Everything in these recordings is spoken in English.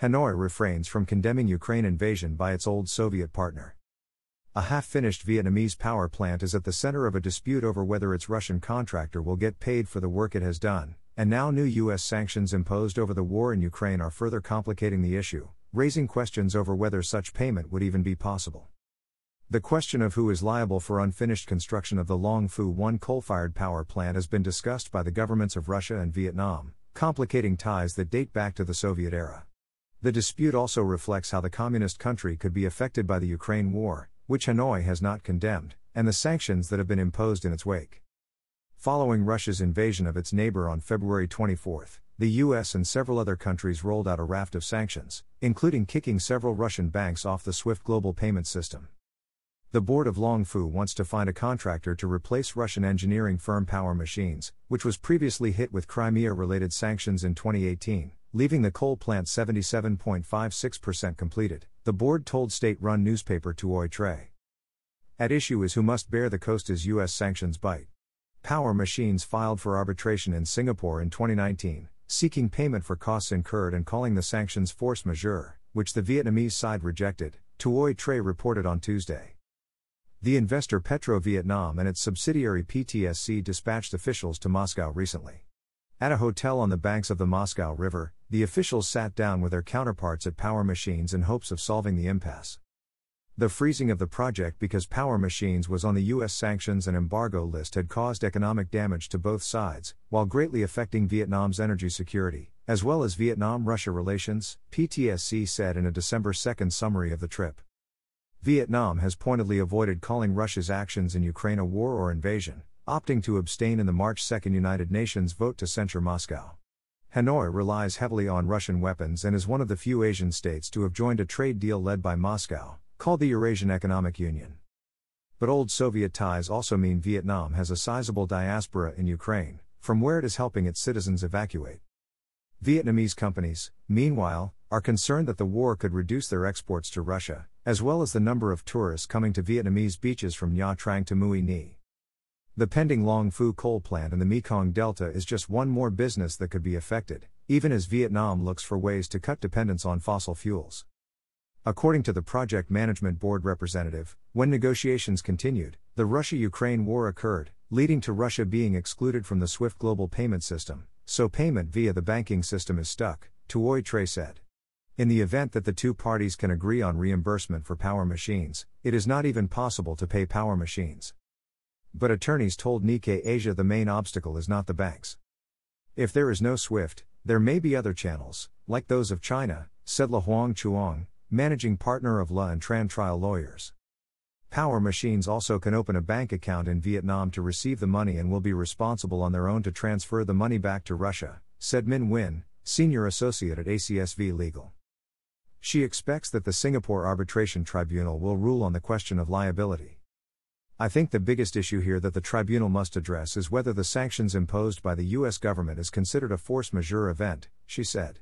Hanoi refrains from condemning Ukraine invasion by its old Soviet partner. A half finished Vietnamese power plant is at the center of a dispute over whether its Russian contractor will get paid for the work it has done, and now new U.S. sanctions imposed over the war in Ukraine are further complicating the issue, raising questions over whether such payment would even be possible. The question of who is liable for unfinished construction of the Long Phu 1 coal fired power plant has been discussed by the governments of Russia and Vietnam, complicating ties that date back to the Soviet era. The dispute also reflects how the communist country could be affected by the Ukraine war, which Hanoi has not condemned, and the sanctions that have been imposed in its wake. Following Russia's invasion of its neighbor on February 24, the US and several other countries rolled out a raft of sanctions, including kicking several Russian banks off the SWIFT global payment system. The board of Long Phu wants to find a contractor to replace Russian engineering firm Power Machines, which was previously hit with Crimea related sanctions in 2018, leaving the coal plant 77.56% completed, the board told state run newspaper Tuoi Tre. At issue is who must bear the cost as U.S. sanctions bite. Power Machines filed for arbitration in Singapore in 2019, seeking payment for costs incurred and calling the sanctions force majeure, which the Vietnamese side rejected, Tuoi Tre reported on Tuesday. The investor Petro Vietnam and its subsidiary PTSC dispatched officials to Moscow recently. At a hotel on the banks of the Moscow River, the officials sat down with their counterparts at Power Machines in hopes of solving the impasse. The freezing of the project because Power Machines was on the U.S. sanctions and embargo list had caused economic damage to both sides, while greatly affecting Vietnam's energy security, as well as Vietnam Russia relations, PTSC said in a December 2 summary of the trip. Vietnam has pointedly avoided calling Russia's actions in Ukraine a war or invasion, opting to abstain in the March 2 United Nations vote to censure Moscow. Hanoi relies heavily on Russian weapons and is one of the few Asian states to have joined a trade deal led by Moscow, called the Eurasian Economic Union. But old Soviet ties also mean Vietnam has a sizable diaspora in Ukraine, from where it is helping its citizens evacuate. Vietnamese companies, meanwhile, are concerned that the war could reduce their exports to Russia, as well as the number of tourists coming to Vietnamese beaches from Nha Trang to Mui Ne. The pending Long Phu coal plant in the Mekong Delta is just one more business that could be affected, even as Vietnam looks for ways to cut dependence on fossil fuels. According to the Project Management Board representative, when negotiations continued, the Russia Ukraine war occurred, leading to Russia being excluded from the SWIFT global payment system, so payment via the banking system is stuck, Tuoi Tre said. In the event that the two parties can agree on reimbursement for power machines, it is not even possible to pay power machines. But attorneys told Nikkei Asia the main obstacle is not the banks. If there is no SWIFT, there may be other channels, like those of China, said La Huang Chuang, managing partner of La and Tran Trial Lawyers. Power Machines also can open a bank account in Vietnam to receive the money and will be responsible on their own to transfer the money back to Russia, said Min Win, senior associate at ACSV Legal. She expects that the Singapore Arbitration Tribunal will rule on the question of liability. I think the biggest issue here that the tribunal must address is whether the sanctions imposed by the U.S. government is considered a force majeure event, she said.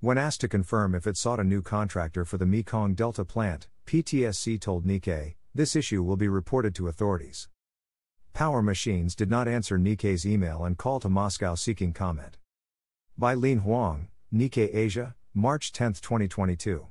When asked to confirm if it sought a new contractor for the Mekong Delta plant, PTSC told Nikkei, this issue will be reported to authorities. Power Machines did not answer Nikkei's email and call to Moscow seeking comment. By Lien Hoang, Nikkei Asia, March 10, 2022.